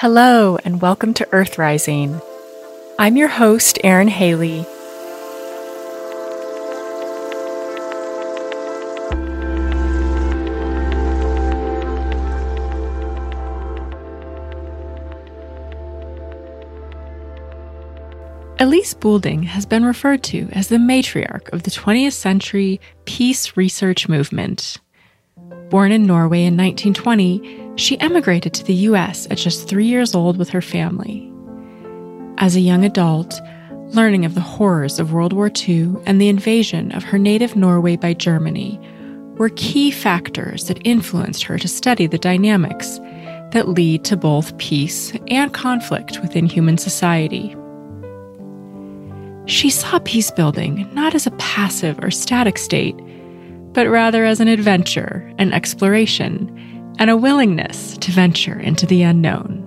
Hello, and welcome to Earth Rising. I'm your host, Erin Haley. Elise Boulding has been referred to as the matriarch of the 20th century peace research movement. Born in Norway in 1920, she emigrated to the US at just three years old with her family. As a young adult, learning of the horrors of World War II and the invasion of her native Norway by Germany were key factors that influenced her to study the dynamics that lead to both peace and conflict within human society. She saw peace building not as a passive or static state but rather as an adventure, an exploration, and a willingness to venture into the unknown.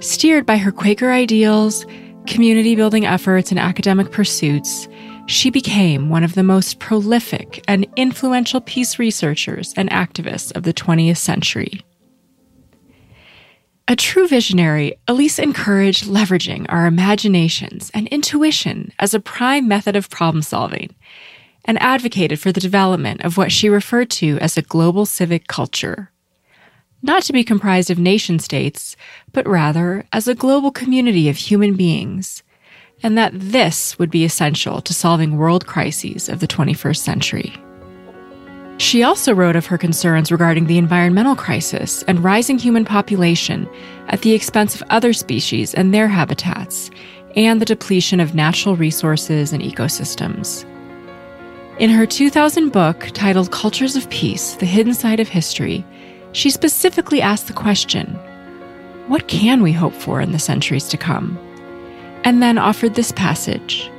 Steered by her Quaker ideals, community building efforts, and academic pursuits, she became one of the most prolific and influential peace researchers and activists of the 20th century. A true visionary, Elise encouraged leveraging our imaginations and intuition as a prime method of problem solving and advocated for the development of what she referred to as a global civic culture. Not to be comprised of nation states, but rather as a global community of human beings, and that this would be essential to solving world crises of the 21st century. She also wrote of her concerns regarding the environmental crisis and rising human population at the expense of other species and their habitats, and the depletion of natural resources and ecosystems. In her 2000 book titled Cultures of Peace The Hidden Side of History, she specifically asked the question What can we hope for in the centuries to come? And then offered this passage.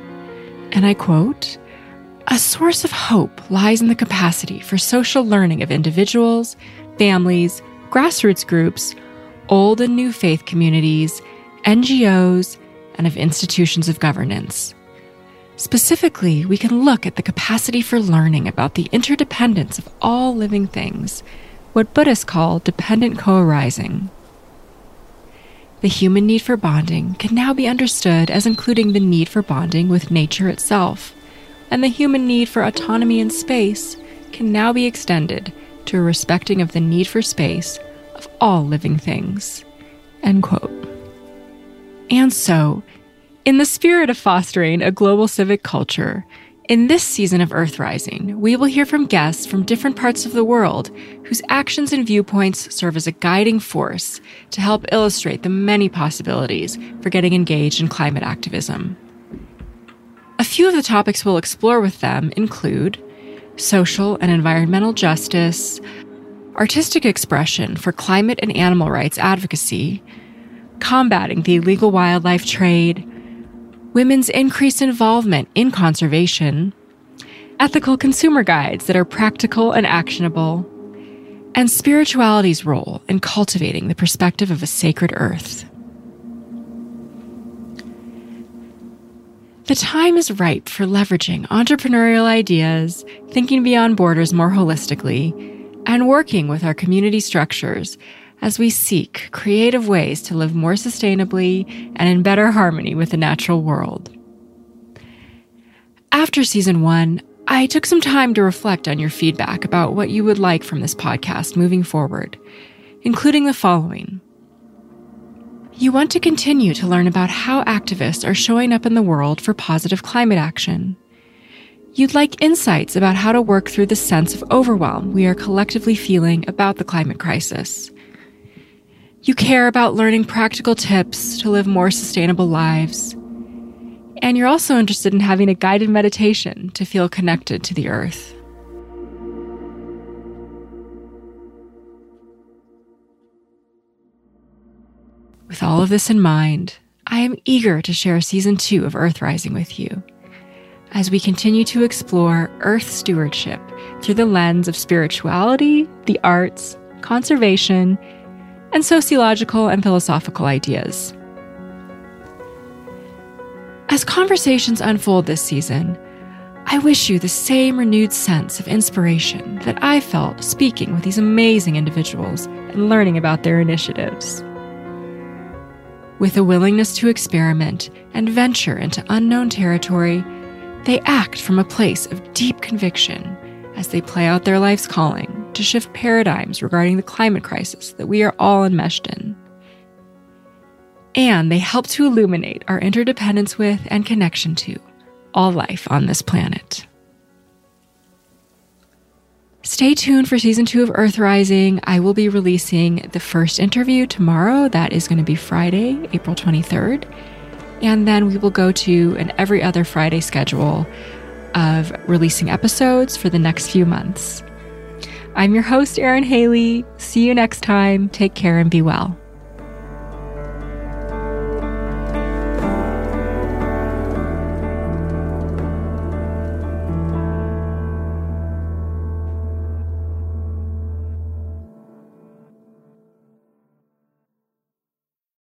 And I quote A source of hope lies in the capacity for social learning of individuals, families, grassroots groups, old and new faith communities, NGOs, and of institutions of governance. Specifically, we can look at the capacity for learning about the interdependence of all living things, what Buddhists call dependent co arising. The human need for bonding can now be understood as including the need for bonding with nature itself, and the human need for autonomy in space can now be extended to a respecting of the need for space of all living things. End quote. And so, in the spirit of fostering a global civic culture, in this season of Earth Rising, we will hear from guests from different parts of the world whose actions and viewpoints serve as a guiding force to help illustrate the many possibilities for getting engaged in climate activism. A few of the topics we'll explore with them include social and environmental justice, artistic expression for climate and animal rights advocacy, combating the illegal wildlife trade, women's increased involvement in conservation, ethical consumer guides that are practical and actionable, and spirituality's role in cultivating the perspective of a sacred earth. The time is ripe for leveraging entrepreneurial ideas, thinking beyond borders more holistically, and working with our community structures as we seek creative ways to live more sustainably and in better harmony with the natural world. After season one, I took some time to reflect on your feedback about what you would like from this podcast moving forward, including the following. You want to continue to learn about how activists are showing up in the world for positive climate action. You'd like insights about how to work through the sense of overwhelm we are collectively feeling about the climate crisis. You care about learning practical tips to live more sustainable lives. And you're also interested in having a guided meditation to feel connected to the earth. With all of this in mind, I am eager to share season two of Earth Rising with you as we continue to explore Earth stewardship through the lens of spirituality, the arts, conservation, and sociological and philosophical ideas. As conversations unfold this season, I wish you the same renewed sense of inspiration that I felt speaking with these amazing individuals and learning about their initiatives. With a willingness to experiment and venture into unknown territory, they act from a place of deep conviction as they play out their life's calling to shift paradigms regarding the climate crisis that we are all enmeshed in. And they help to illuminate our interdependence with and connection to all life on this planet. Stay tuned for season two of Earth Rising. I will be releasing the first interview tomorrow. That is going to be Friday, April 23rd. And then we will go to an every other Friday schedule of releasing episodes for the next few months. I'm your host, Erin Haley. See you next time. Take care and be well.